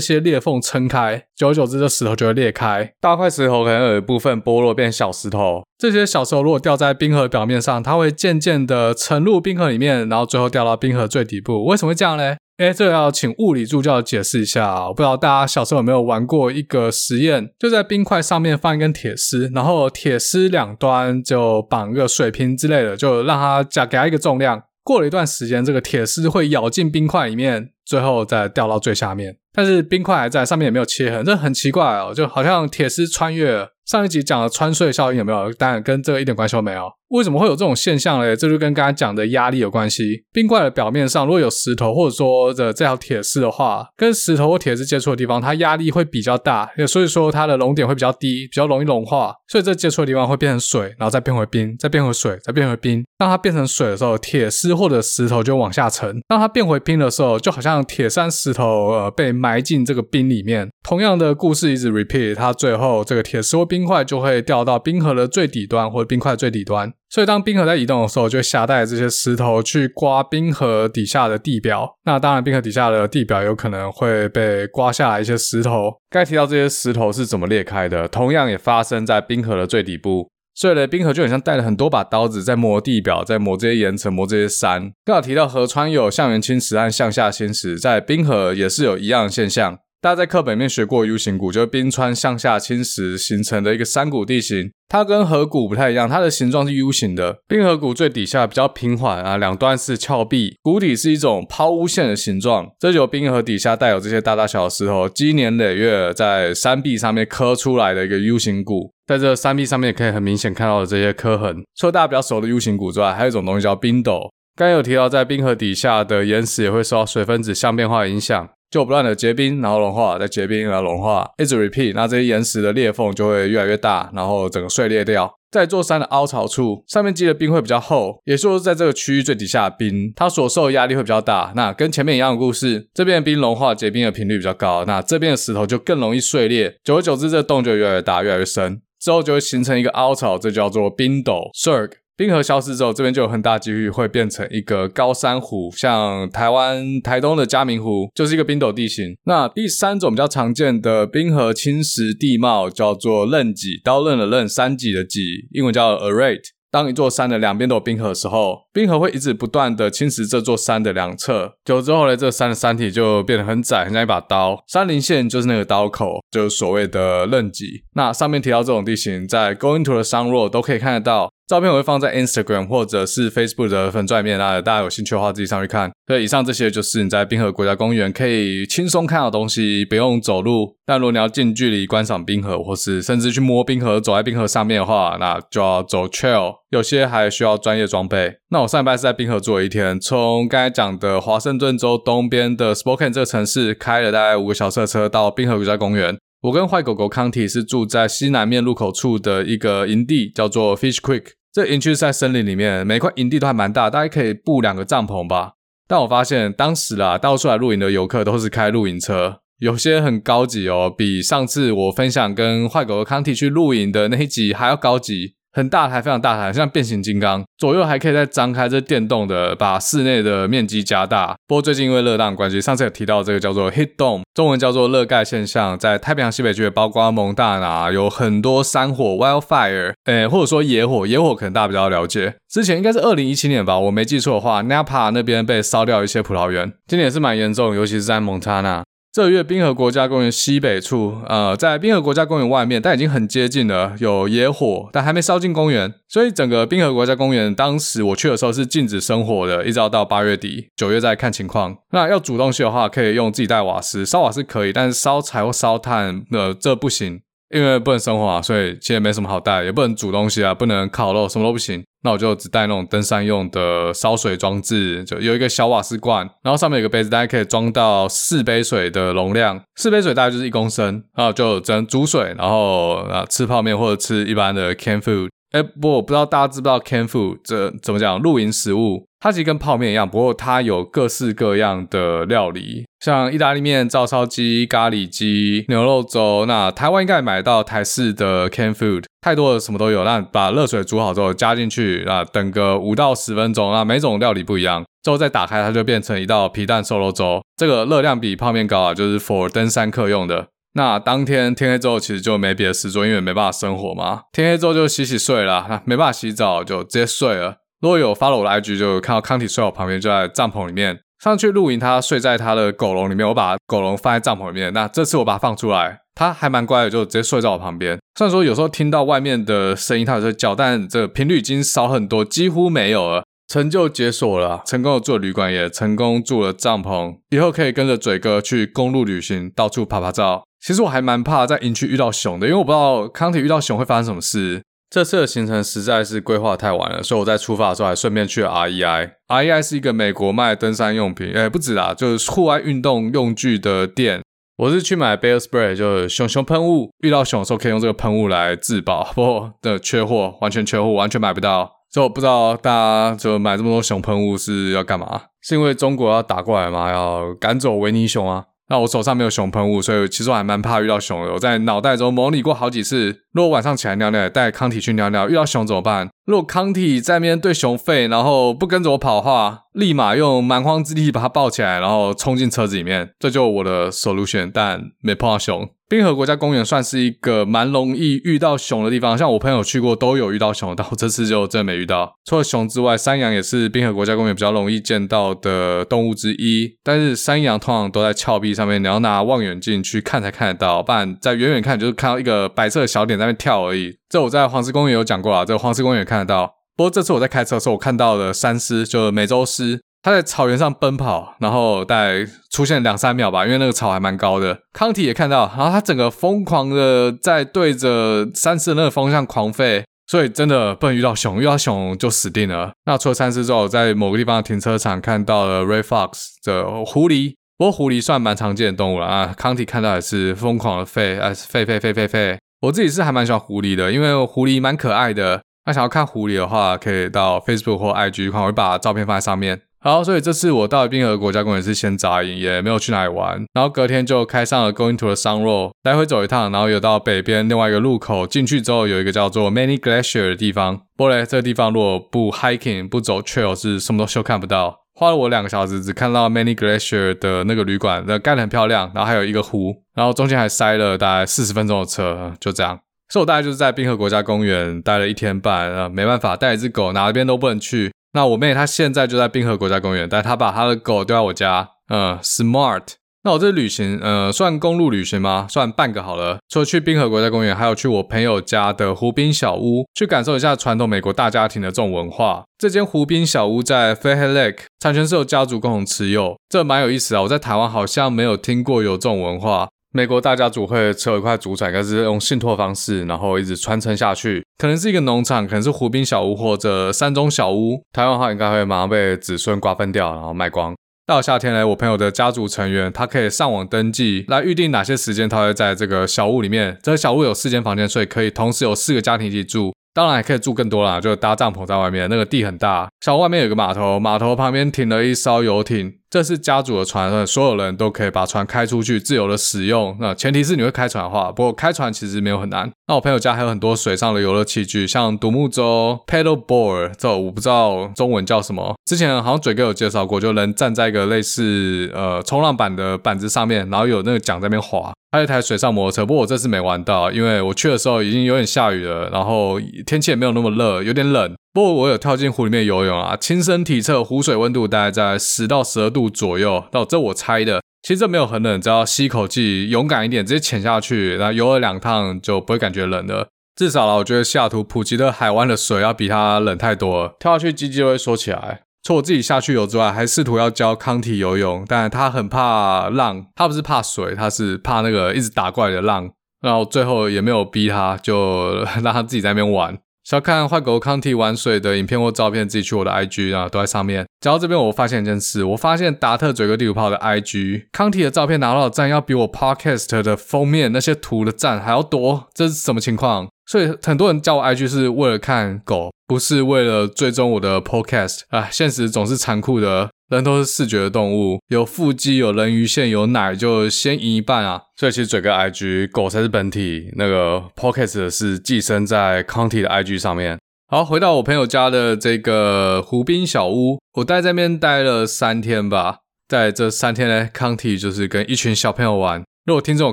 些裂缝撑开。久而久之，这石头就会裂开。大块石头可能有一部分剥落变小石头。这些小石头如果掉在冰河表面上，它会渐渐的沉入冰河里面，然后最后掉到冰河最底部。为什么会这样呢？哎，这个要请物理助教解释一下。我不知道大家小时候有没有玩过一个实验，就在冰块上面放一根铁丝，然后铁丝两端就绑个水瓶之类的，就让它加给它一个重量。过了一段时间，这个铁丝会咬进冰块里面，最后再掉到最下面。但是冰块还在，上面也没有切痕，这很奇怪哦，就好像铁丝穿越了。上一集讲的穿隧效应有没有？当然跟这个一点关系都没有。为什么会有这种现象呢？这就跟刚才讲的压力有关系。冰块的表面上如果有石头，或者说的这条铁丝的话，跟石头或铁丝接触的地方，它压力会比较大，也所以说它的熔点会比较低，比较容易融化。所以这接触的地方会变成水，然后再变回冰，再变回水，再变回冰。当它变成水的时候，铁丝或者石头就往下沉；当它变回冰的时候，就好像铁山石头呃被埋进这个冰里面。同样的故事一直 repeat，它最后这个铁丝或冰块就会掉到冰河的最底端，或者冰块最底端。所以当冰河在移动的时候，就会携带这些石头去刮冰河底下的地表。那当然，冰河底下的地表有可能会被刮下来一些石头。该提到这些石头是怎么裂开的，同样也发生在冰河的最底部。所以呢，冰河就很像带了很多把刀子在磨地表，在磨这些岩层，磨这些山。刚好提到河川有向源侵蚀和向下侵蚀，在冰河也是有一样的现象。大家在课本里面学过 U 型谷，就是冰川向下侵蚀形成的一个山谷地形。它跟河谷不太一样，它的形状是 U 型的。冰河谷最底下比较平缓啊，两端是峭壁，谷底是一种抛物线的形状。这就冰河底下带有这些大大小小石头，积年累月在山壁上面刻出来的一个 U 型谷。在这山壁上面可以很明显看到的这些刻痕。除了大家比较熟的 U 型谷之外，还有一种东西叫冰斗。刚有提到，在冰河底下的岩石也会受到水分子相变化影响。就不断的结冰，然后融化，再结冰，然后融化，一直 repeat。那这些岩石的裂缝就会越来越大，然后整个碎裂掉。在座山的凹槽处，上面积的冰会比较厚，也就是，在这个区域最底下的冰，它所受的压力会比较大。那跟前面一样的故事，这边的冰融化结冰的频率比较高，那这边的石头就更容易碎裂。久而久之，这个洞就越来越大，越来越深，之后就会形成一个凹槽，这叫做冰斗 （cirque）。冰河消失之后，这边就有很大几率会变成一个高山湖，像台湾台东的嘉明湖，就是一个冰斗地形。那第三种比较常见的冰河侵蚀地貌叫做刃脊，刀刃的刃，山脊的脊，英文叫 Arete。当一座山的两边都有冰河的时候，冰河会一直不断的侵蚀这座山的两侧。久之后呢，这山的山体就变得很窄，很像一把刀。山林线就是那个刀口，就是所谓的刃脊。那上面提到这种地形，在 Going to the Sunroad 都可以看得到。照片我会放在 Instagram 或者是 Facebook 的粉钻里面，那大家有兴趣的话自己上去看。所以以上这些就是你在冰河国家公园可以轻松看到东西，不用走路。但如果你要近距离观赏冰河，或是甚至去摸冰河、走在冰河上面的话，那就要走 Trail，有些还需要专业装备。那我上礼拜是在冰河住了一天，从刚才讲的华盛顿州东边的 Spokane 这个城市开了大概五个小时的车到冰河国家公园。我跟坏狗狗康体是住在西南面路口处的一个营地，叫做 Fish Creek。这营区在森林里面，每块营地都还蛮大，大概可以布两个帐篷吧。但我发现当时啦，到处来露营的游客都是开露营车，有些很高级哦，比上次我分享跟坏狗狗康体去露营的那一集还要高级。很大台，非常大台，像变形金刚，左右还可以再张开，这电动的，把室内的面积加大。不过最近因为热浪关系，上次有提到这个叫做 Heat Dome，中文叫做热盖现象，在太平洋西北区，包括蒙大拿，有很多山火 （wildfire），诶，或者说野火，野火可能大家比较了解。之前应该是二零一七年吧，我没记错的话，Napa 那边被烧掉一些葡萄园，今年也是蛮严重，尤其是在蒙大拿。这月，冰河国家公园西北处，呃，在冰河国家公园外面，但已经很接近了，有野火，但还没烧进公园。所以，整个冰河国家公园当时我去的时候是禁止生火的，一直要到八月底、九月再看情况。那要煮东西的话，可以用自己带瓦斯，烧瓦斯可以，但是烧柴或烧炭，呃，这不行。因为不能生火啊，所以其实没什么好带，也不能煮东西啊，不能烤肉，什么都不行。那我就只带那种登山用的烧水装置，就有一个小瓦斯罐，然后上面有个杯子，大概可以装到四杯水的容量。四杯水大概就是一公升，然后就只能煮水，然后啊吃泡面或者吃一般的 can food。哎，不，我不知道大家知不知道 can food 这怎么讲？露营食物。它其实跟泡面一样，不过它有各式各样的料理，像意大利面、照烧鸡、咖喱鸡、牛肉粥。那台湾应该买到台式的 can food，太多了，什么都有。那把热水煮好之后加进去，啊，等个五到十分钟，那每种料理不一样，之后再打开，它就变成一道皮蛋瘦肉粥。这个热量比泡面高啊，就是 for 登山客用的。那当天天黑之后，其实就没别的事做，因为没办法生火嘛。天黑之后就洗洗睡了，没办法洗澡就直接睡了。如果有发了我的 IG，就看到康体睡我旁边，就在帐篷里面。上去露营，他睡在他的狗笼里面，我把狗笼放在帐篷里面。那这次我把它放出来，他还蛮乖的，就直接睡在我旁边。虽然说有时候听到外面的声音，他有在叫，但这个频率已经少很多，几乎没有了。成就解锁了，成功的住了旅馆，也成功住了帐篷。以后可以跟着嘴哥去公路旅行，到处拍拍照。其实我还蛮怕在营区遇到熊的，因为我不知道康体遇到熊会发生什么事。这次的行程实在是规划太晚了，所以我在出发的时候还顺便去了 REI。REI 是一个美国卖登山用品，诶，不止啦，就是户外运动用具的店。我是去买 Bear Spray，就是熊熊喷雾，遇到熊的时候可以用这个喷雾来自保。不过的缺货，完全缺货，完全买不到。所以我不知道大家就买这么多熊喷雾是要干嘛？是因为中国要打过来吗？要赶走维尼熊啊？那我手上没有熊喷雾，所以其实我还蛮怕遇到熊的。我在脑袋中模拟过好几次，如果晚上起来尿尿，带康体去尿尿，遇到熊怎么办？如果康体在那边对熊吠，然后不跟着我跑的话，立马用蛮荒之力把它抱起来，然后冲进车子里面，这就我的 solution。但没碰到熊。冰河国家公园算是一个蛮容易遇到熊的地方，像我朋友去过都有遇到熊，但我这次就真的没遇到。除了熊之外，山羊也是冰河国家公园比较容易见到的动物之一。但是山羊通常都在峭壁上面，你要拿望远镜去看才看得到，不然在远远看就是看到一个白色的小点在那跳而已。这我在黄石公园有讲过啊，这个黄石公园也看得到。不过这次我在开车的时候，我看到了山狮，就是美洲狮。他在草原上奔跑，然后大概出现两三秒吧，因为那个草还蛮高的。康体也看到，然后他整个疯狂的在对着山狮那个方向狂吠，所以真的不能遇到熊，遇到熊就死定了。那除了山狮之后，在某个地方的停车场看到了 Red Fox 的狐狸，不过狐狸算蛮常见的动物了啊。康体看到也是疯狂的吠，哎，吠吠吠吠吠。我自己是还蛮喜欢狐狸的，因为狐狸蛮可爱的。那想要看狐狸的话，可以到 Facebook 或 IG 看，我会把照片放在上面。好，所以这次我到冰河国家公园是先扎营，也没有去哪里玩，然后隔天就开上了 Going to the Sunroad，来回走一趟，然后有到北边另外一个路口进去之后，有一个叫做 Many Glacier 的地方。不过嘞，这个地方如果不 hiking 不走 trail 是什么都修看不到。花了我两个小时，只看到 Many Glacier 的那个旅馆，那盖得很漂亮，然后还有一个湖，然后中间还塞了大概四十分钟的车，就这样。所以我大概就是在滨河国家公园待了一天半，呃，没办法，带一只狗哪边都不能去。那我妹她现在就在滨河国家公园，但她把她的狗丢在我家，嗯，smart。那我这旅行，呃，算公路旅行吗？算半个好了。除了去滨河国家公园，还有去我朋友家的湖滨小屋，去感受一下传统美国大家庭的这种文化。这间湖滨小屋在 Fairhead Lake，产权是由家族共同持有，这蛮有意思啊。我在台湾好像没有听过有这种文化。美国大家族会持有一块祖产，应该是用信托方式，然后一直传承下去。可能是一个农场，可能是湖滨小屋或者山中小屋。台湾话，应该会马上被子孙瓜分掉，然后卖光。到夏天呢，我朋友的家族成员，他可以上网登记来预定哪些时间他会在这个小屋里面。这个小屋有四间房间，所以可以同时有四个家庭一起住。当然还可以住更多啦，就搭帐篷在外面。那个地很大，小屋外面有个码头，码头旁边停了一艘游艇。这是家族的船，所有人都可以把船开出去，自由的使用。那前提是你会开船的话，不过开船其实没有很难。那我朋友家还有很多水上的游乐器具，像独木舟 （paddle board），这我不知道中文叫什么。之前好像嘴哥有介绍过，就能站在一个类似呃冲浪板的板子上面，然后有那个桨在那边滑。还有一台水上摩托车，不过我这次没玩到，因为我去的时候已经有点下雨了，然后天气也没有那么热，有点冷。不过我有跳进湖里面游泳啊，亲身体测湖水温度大概在十到十二度左右，到这我猜的。其实这没有很冷，只要吸口气，勇敢一点，直接潜下去，然后游了两趟就不会感觉冷了。至少啦，我觉得西雅图普吉的海湾的水要比它冷太多了，跳下去鸡鸡都会缩起来。除我自己下去游之外，还试图要教康体游泳，但他很怕浪，他不是怕水，他是怕那个一直打过来的浪。然后最后也没有逼他，就让他自己在那边玩。想要看坏狗康体玩水的影片或照片，自己去我的 IG 啊，都在上面。讲到这边，我发现一件事，我发现达特嘴哥第五炮的 IG 康体的照片拿到的赞，要比我 Podcast 的封面那些图的赞还要多，这是什么情况？所以很多人叫我 IG 是为了看狗，不是为了追踪我的 Podcast。啊，现实总是残酷的。人都是视觉的动物，有腹肌、有人鱼线、有奶，就先赢一半啊！所以其实嘴哥 IG 狗才是本体，那个 Podcast 是寄生在康体的 IG 上面。好，回到我朋友家的这个湖滨小屋，我待在那边待了三天吧。在这三天呢，康体就是跟一群小朋友玩。如果听众有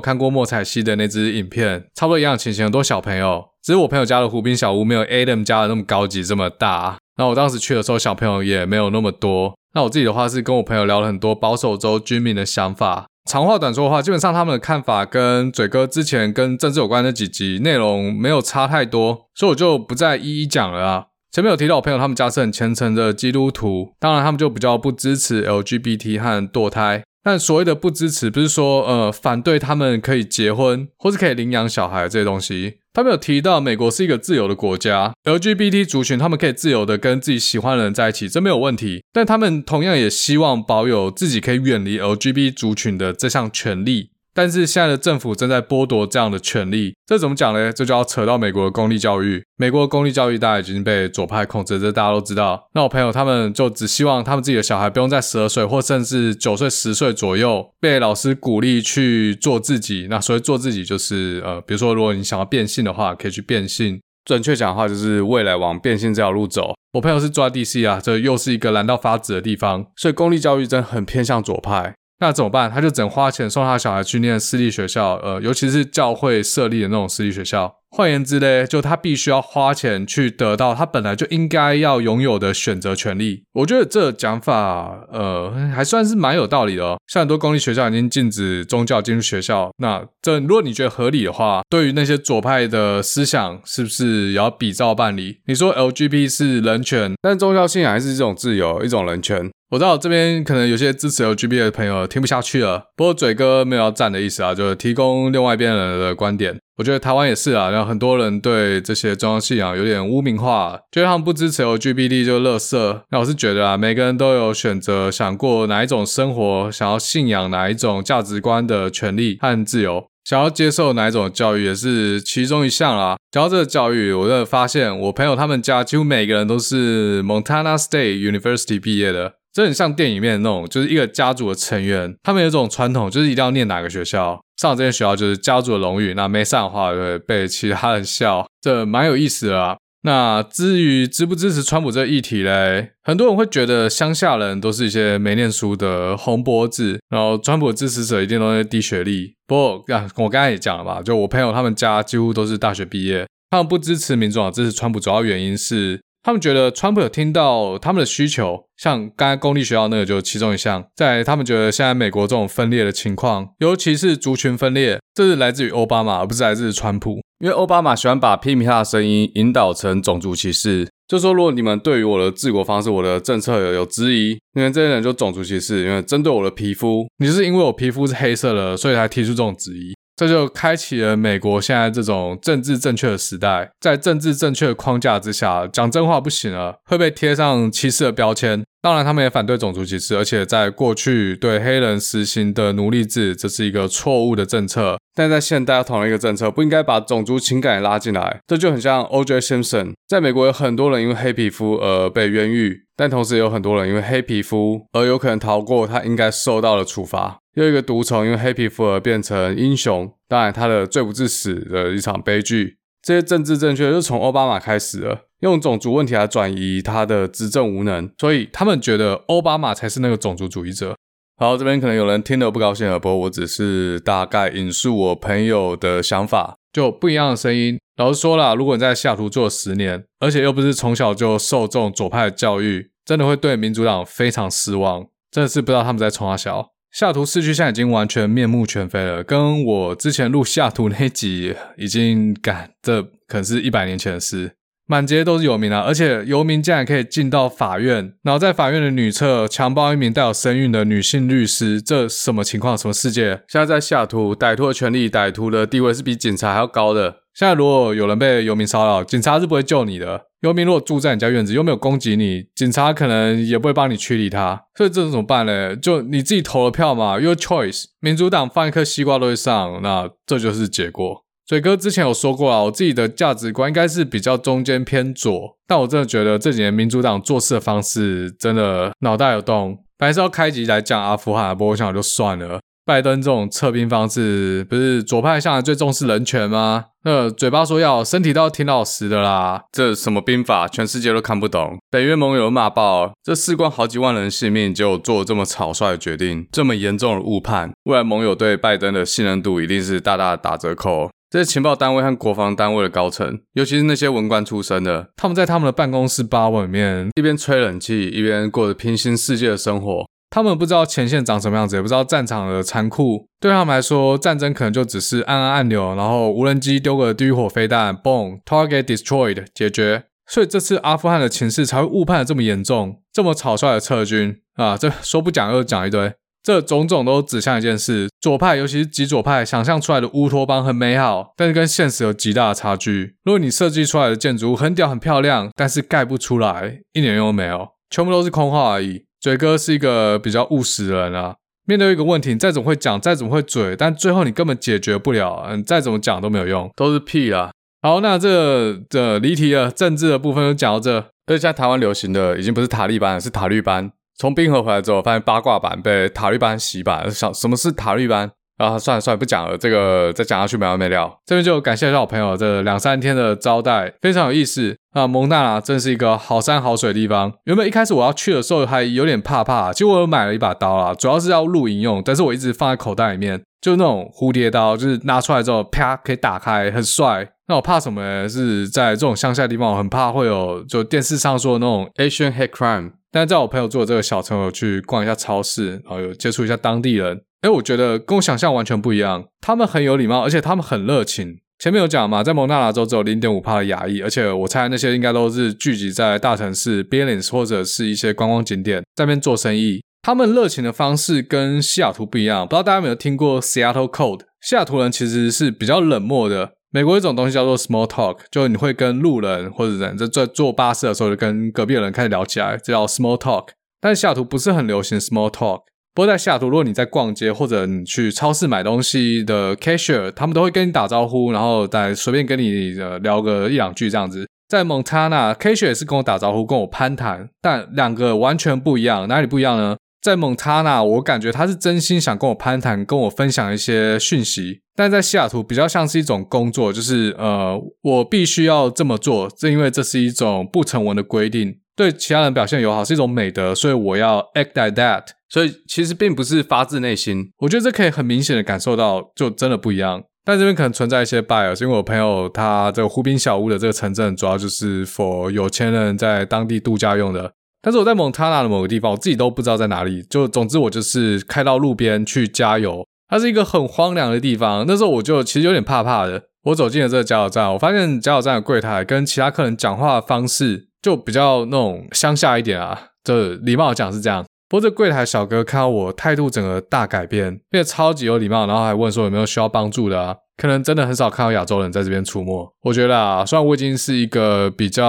看过莫彩希的那支影片，差不多一样情形，很多小朋友。只是我朋友家的湖滨小屋没有 Adam 家的那么高级，这么大。那我当时去的时候，小朋友也没有那么多。那我自己的话是跟我朋友聊了很多保守州居民的想法。长话短说的话，基本上他们的看法跟嘴哥之前跟政治有关的那几集内容没有差太多，所以我就不再一一讲了啊。前面有提到我朋友他们家是很虔诚的基督徒，当然他们就比较不支持 LGBT 和堕胎。但所谓的不支持，不是说呃反对他们可以结婚或是可以领养小孩这些东西。他们有提到美国是一个自由的国家，LGBT 族群他们可以自由的跟自己喜欢的人在一起，这没有问题。但他们同样也希望保有自己可以远离 LGBT 族群的这项权利。但是现在的政府正在剥夺这样的权利，这怎么讲呢？这就要扯到美国的公立教育。美国的公立教育大家已经被左派控制，这大家都知道。那我朋友他们就只希望他们自己的小孩不用在十二岁或甚至九岁、十岁左右被老师鼓励去做自己。那所谓做自己，就是呃，比如说如果你想要变性的话，可以去变性。准确讲的话，就是未来往变性这条路走。我朋友是住在 DC 啊，这又是一个蓝到发紫的地方，所以公立教育真的很偏向左派。那怎么办？他就只能花钱送他小孩去念私立学校，呃，尤其是教会设立的那种私立学校。换言之呢，就他必须要花钱去得到他本来就应该要拥有的选择权利。我觉得这讲法，呃，还算是蛮有道理的哦。像很多公立学校已经禁止宗教进入学校，那这如果你觉得合理的话，对于那些左派的思想，是不是也要比照办理？你说 LGBT 是人权，但宗教信仰还是一种自由，一种人权。我知道这边可能有些支持 LGBT 的朋友听不下去了，不过嘴哥没有要战的意思啊，就是提供另外一边人的观点。我觉得台湾也是啊，然后很多人对这些宗教信仰有点污名化，觉得他们不支持 LGBT 就垃圾。那我是觉得啊，每个人都有选择想过哪一种生活，想要信仰哪一种价值观的权利和自由，想要接受哪一种教育也是其中一项啦。讲到这个教育，我真的发现我朋友他们家几乎每个人都是 Montana State University 毕业的。这很像电影里面的那种，就是一个家族的成员，他们有一种传统，就是一定要念哪个学校，上了这间学校就是家族的荣誉，那没上的话就会被其他人笑，这蛮有意思的啊。那至于支不支持川普这议题嘞，很多人会觉得乡下人都是一些没念书的红脖子，然后川普的支持者一定都是低学历。不过，啊，我刚才也讲了吧，就我朋友他们家几乎都是大学毕业，他们不支持民主党，支持川普，主要原因是他们觉得川普有听到他们的需求，像刚才公立学校那个就是其中一项。在他们觉得现在美国这种分裂的情况，尤其是族群分裂，这是来自于奥巴马，而不是来自川普。因为奥巴马喜欢把批评他的声音引导成种族歧视，就说如果你们对于我的治国方式、我的政策有有质疑，你们这些人就种族歧视，因为针对我的皮肤，你是因为我皮肤是黑色的，所以才提出这种质疑，这就开启了美国现在这种政治正确的时代，在政治正确的框架之下，讲真话不行了，会被贴上歧视的标签。当然，他们也反对种族歧视，而且在过去对黑人实行的奴隶制，这是一个错误的政策。但在现代同一个政策，不应该把种族情感也拉进来。这就很像 O.J. Simpson，在美国有很多人因为黑皮肤而被冤狱，但同时也有很多人因为黑皮肤而有可能逃过他应该受到的处罚。又一个毒虫因为黑皮肤而变成英雄，当然他的罪不至死的一场悲剧。这些政治正确就从奥巴马开始了。用种族问题来转移他的执政无能，所以他们觉得奥巴马才是那个种族主义者。好，这边可能有人听得不高兴了，不过我只是大概引述我朋友的想法，就不一样的声音。老实说啦，如果你在西雅图做十年，而且又不是从小就受这种左派的教育，真的会对民主党非常失望。真的是不知道他们在冲啥小。下图市区现在已经完全面目全非了，跟我之前录下图那集已经赶，这可能是一百年前的事。满街都是游民啊，而且游民竟然可以进到法院，然后在法院的女厕强暴一名带有身孕的女性律师，这什么情况？什么世界？现在在西雅图，歹徒的权利、歹徒的地位是比警察还要高的。现在如果有人被游民骚扰，警察是不会救你的。游民如果住在你家院子，又没有攻击你，警察可能也不会帮你驱离他。所以这怎么办呢？就你自己投了票嘛，Your choice。民主党放一颗西瓜都会上，那这就是结果。水哥之前有说过啊，我自己的价值观应该是比较中间偏左，但我真的觉得这几年民主党做事的方式真的脑袋有洞。本来是要开集来讲阿富汗，不过我想就算了。拜登这种撤兵方式，不是左派向来最重视人权吗？那嘴巴说要，身体都要挺老实的啦。这什么兵法，全世界都看不懂。北约盟友骂爆，这事关好几万人性命，就做这么草率的决定，这么严重的误判，未来盟友对拜登的信任度一定是大大打折扣。这些情报单位和国防单位的高层，尤其是那些文官出身的，他们在他们的办公室 bubble 里面，一边吹冷气，一边过着平行世界的生活。他们不知道前线长什么样子，也不知道战场的残酷。对他们来说，战争可能就只是按按按钮，然后无人机丢个地狱火飞弹，boom，target destroyed，解决。所以这次阿富汗的情势才会误判的这么严重，这么草率的撤军啊！这说不讲又讲一堆。这种种都指向一件事：左派，尤其是极左派，想象出来的乌托邦很美好，但是跟现实有极大的差距。如果你设计出来的建筑物很屌、很漂亮，但是盖不出来，一点用都没有，全部都是空话而已。嘴哥是一个比较务实的人啊，面对一个问题，你再怎么会讲，再怎么会嘴，但最后你根本解决不了，你再怎么讲都没有用，都是屁啊。好，那这个、这离题了，政治的部分就讲到这。而且现在台湾流行的已经不是塔利班，是塔绿班。从冰河回来之后，发现八卦版被塔利班洗版。想什么是塔利班？啊，算了算了，不讲了。这个再讲下去没完没了。这边就感谢一下我朋友这两三天的招待，非常有意思啊。蒙大拿真是一个好山好水的地方。原本一开始我要去的时候还有点怕怕，结果我买了一把刀啦，主要是要露营用，但是我一直放在口袋里面，就那种蝴蝶刀，就是拿出来之后啪可以打开，很帅。那我怕什么呢？是在这种乡下地方，我很怕会有就电视上说的那种 Asian hate crime。但在我朋友做的这个小城，我去逛一下超市，然后有接触一下当地人，哎，我觉得跟我想象完全不一样。他们很有礼貌，而且他们很热情。前面有讲嘛，在蒙大拿州只有零点五帕的亚裔，而且我猜那些应该都是聚集在大城市 Billings 或者是一些观光景点，在那边做生意。他们热情的方式跟西雅图不一样，不知道大家有没有听过 Seattle Code？西雅图人其实是比较冷漠的。美国一种东西叫做 small talk，就你会跟路人或者人在坐坐巴士的时候，就跟隔壁的人开始聊起来，这叫 small talk。但是西雅图不是很流行 small talk。不过在下图，如果你在逛街或者你去超市买东西的 cashier，他们都会跟你打招呼，然后再随便跟你呃聊个一两句这样子。在 Montana，cashier 也是跟我打招呼，跟我攀谈，但两个完全不一样。哪里不一样呢？在蒙塔纳，我感觉他是真心想跟我攀谈，跟我分享一些讯息。但在西雅图比较像是一种工作，就是呃，我必须要这么做，正因为这是一种不成文的规定，对其他人表现友好是一种美德，所以我要 act like that。所以其实并不是发自内心。我觉得这可以很明显的感受到，就真的不一样。但这边可能存在一些 bias，因为我朋友他这个湖滨小屋的这个城镇，主要就是 for 有钱人在当地度假用的。但是我在蒙塔纳的某个地方，我自己都不知道在哪里。就总之我就是开到路边去加油，它是一个很荒凉的地方。那时候我就其实有点怕怕的。我走进了这个加油站，我发现加油站的柜台跟其他客人讲话的方式就比较那种乡下一点啊，就礼貌讲是这样。不过这柜台小哥看到我态度整个大改变，变得超级有礼貌，然后还问说有没有需要帮助的啊？可能真的很少看到亚洲人在这边出没。我觉得啊，虽然我已经是一个比较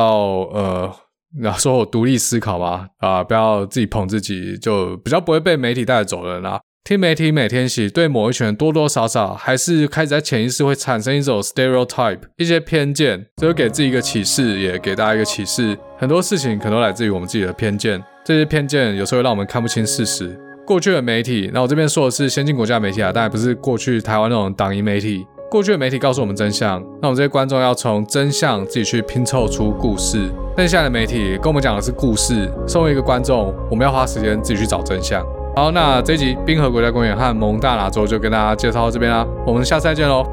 呃，你要说我独立思考吧，啊，不要自己捧自己，就比较不会被媒体带走人啊。听媒体每天洗，对某一群人多多少少还是开始在潜意识会产生一种 stereotype，一些偏见，这就给自己一个启示，也给大家一个启示。很多事情可能都来自于我们自己的偏见。这些偏见有时候会让我们看不清事实。过去的媒体，那我这边说的是先进国家媒体啊，当然不是过去台湾那种党营媒体。过去的媒体告诉我们真相，那我们这些观众要从真相自己去拼凑出故事。但现在的媒体跟我们讲的是故事，身为一个观众，我们要花时间自己去找真相。好，那这一集冰河国家公园和蒙大拿州就跟大家介绍到这边啦，我们下次再见喽。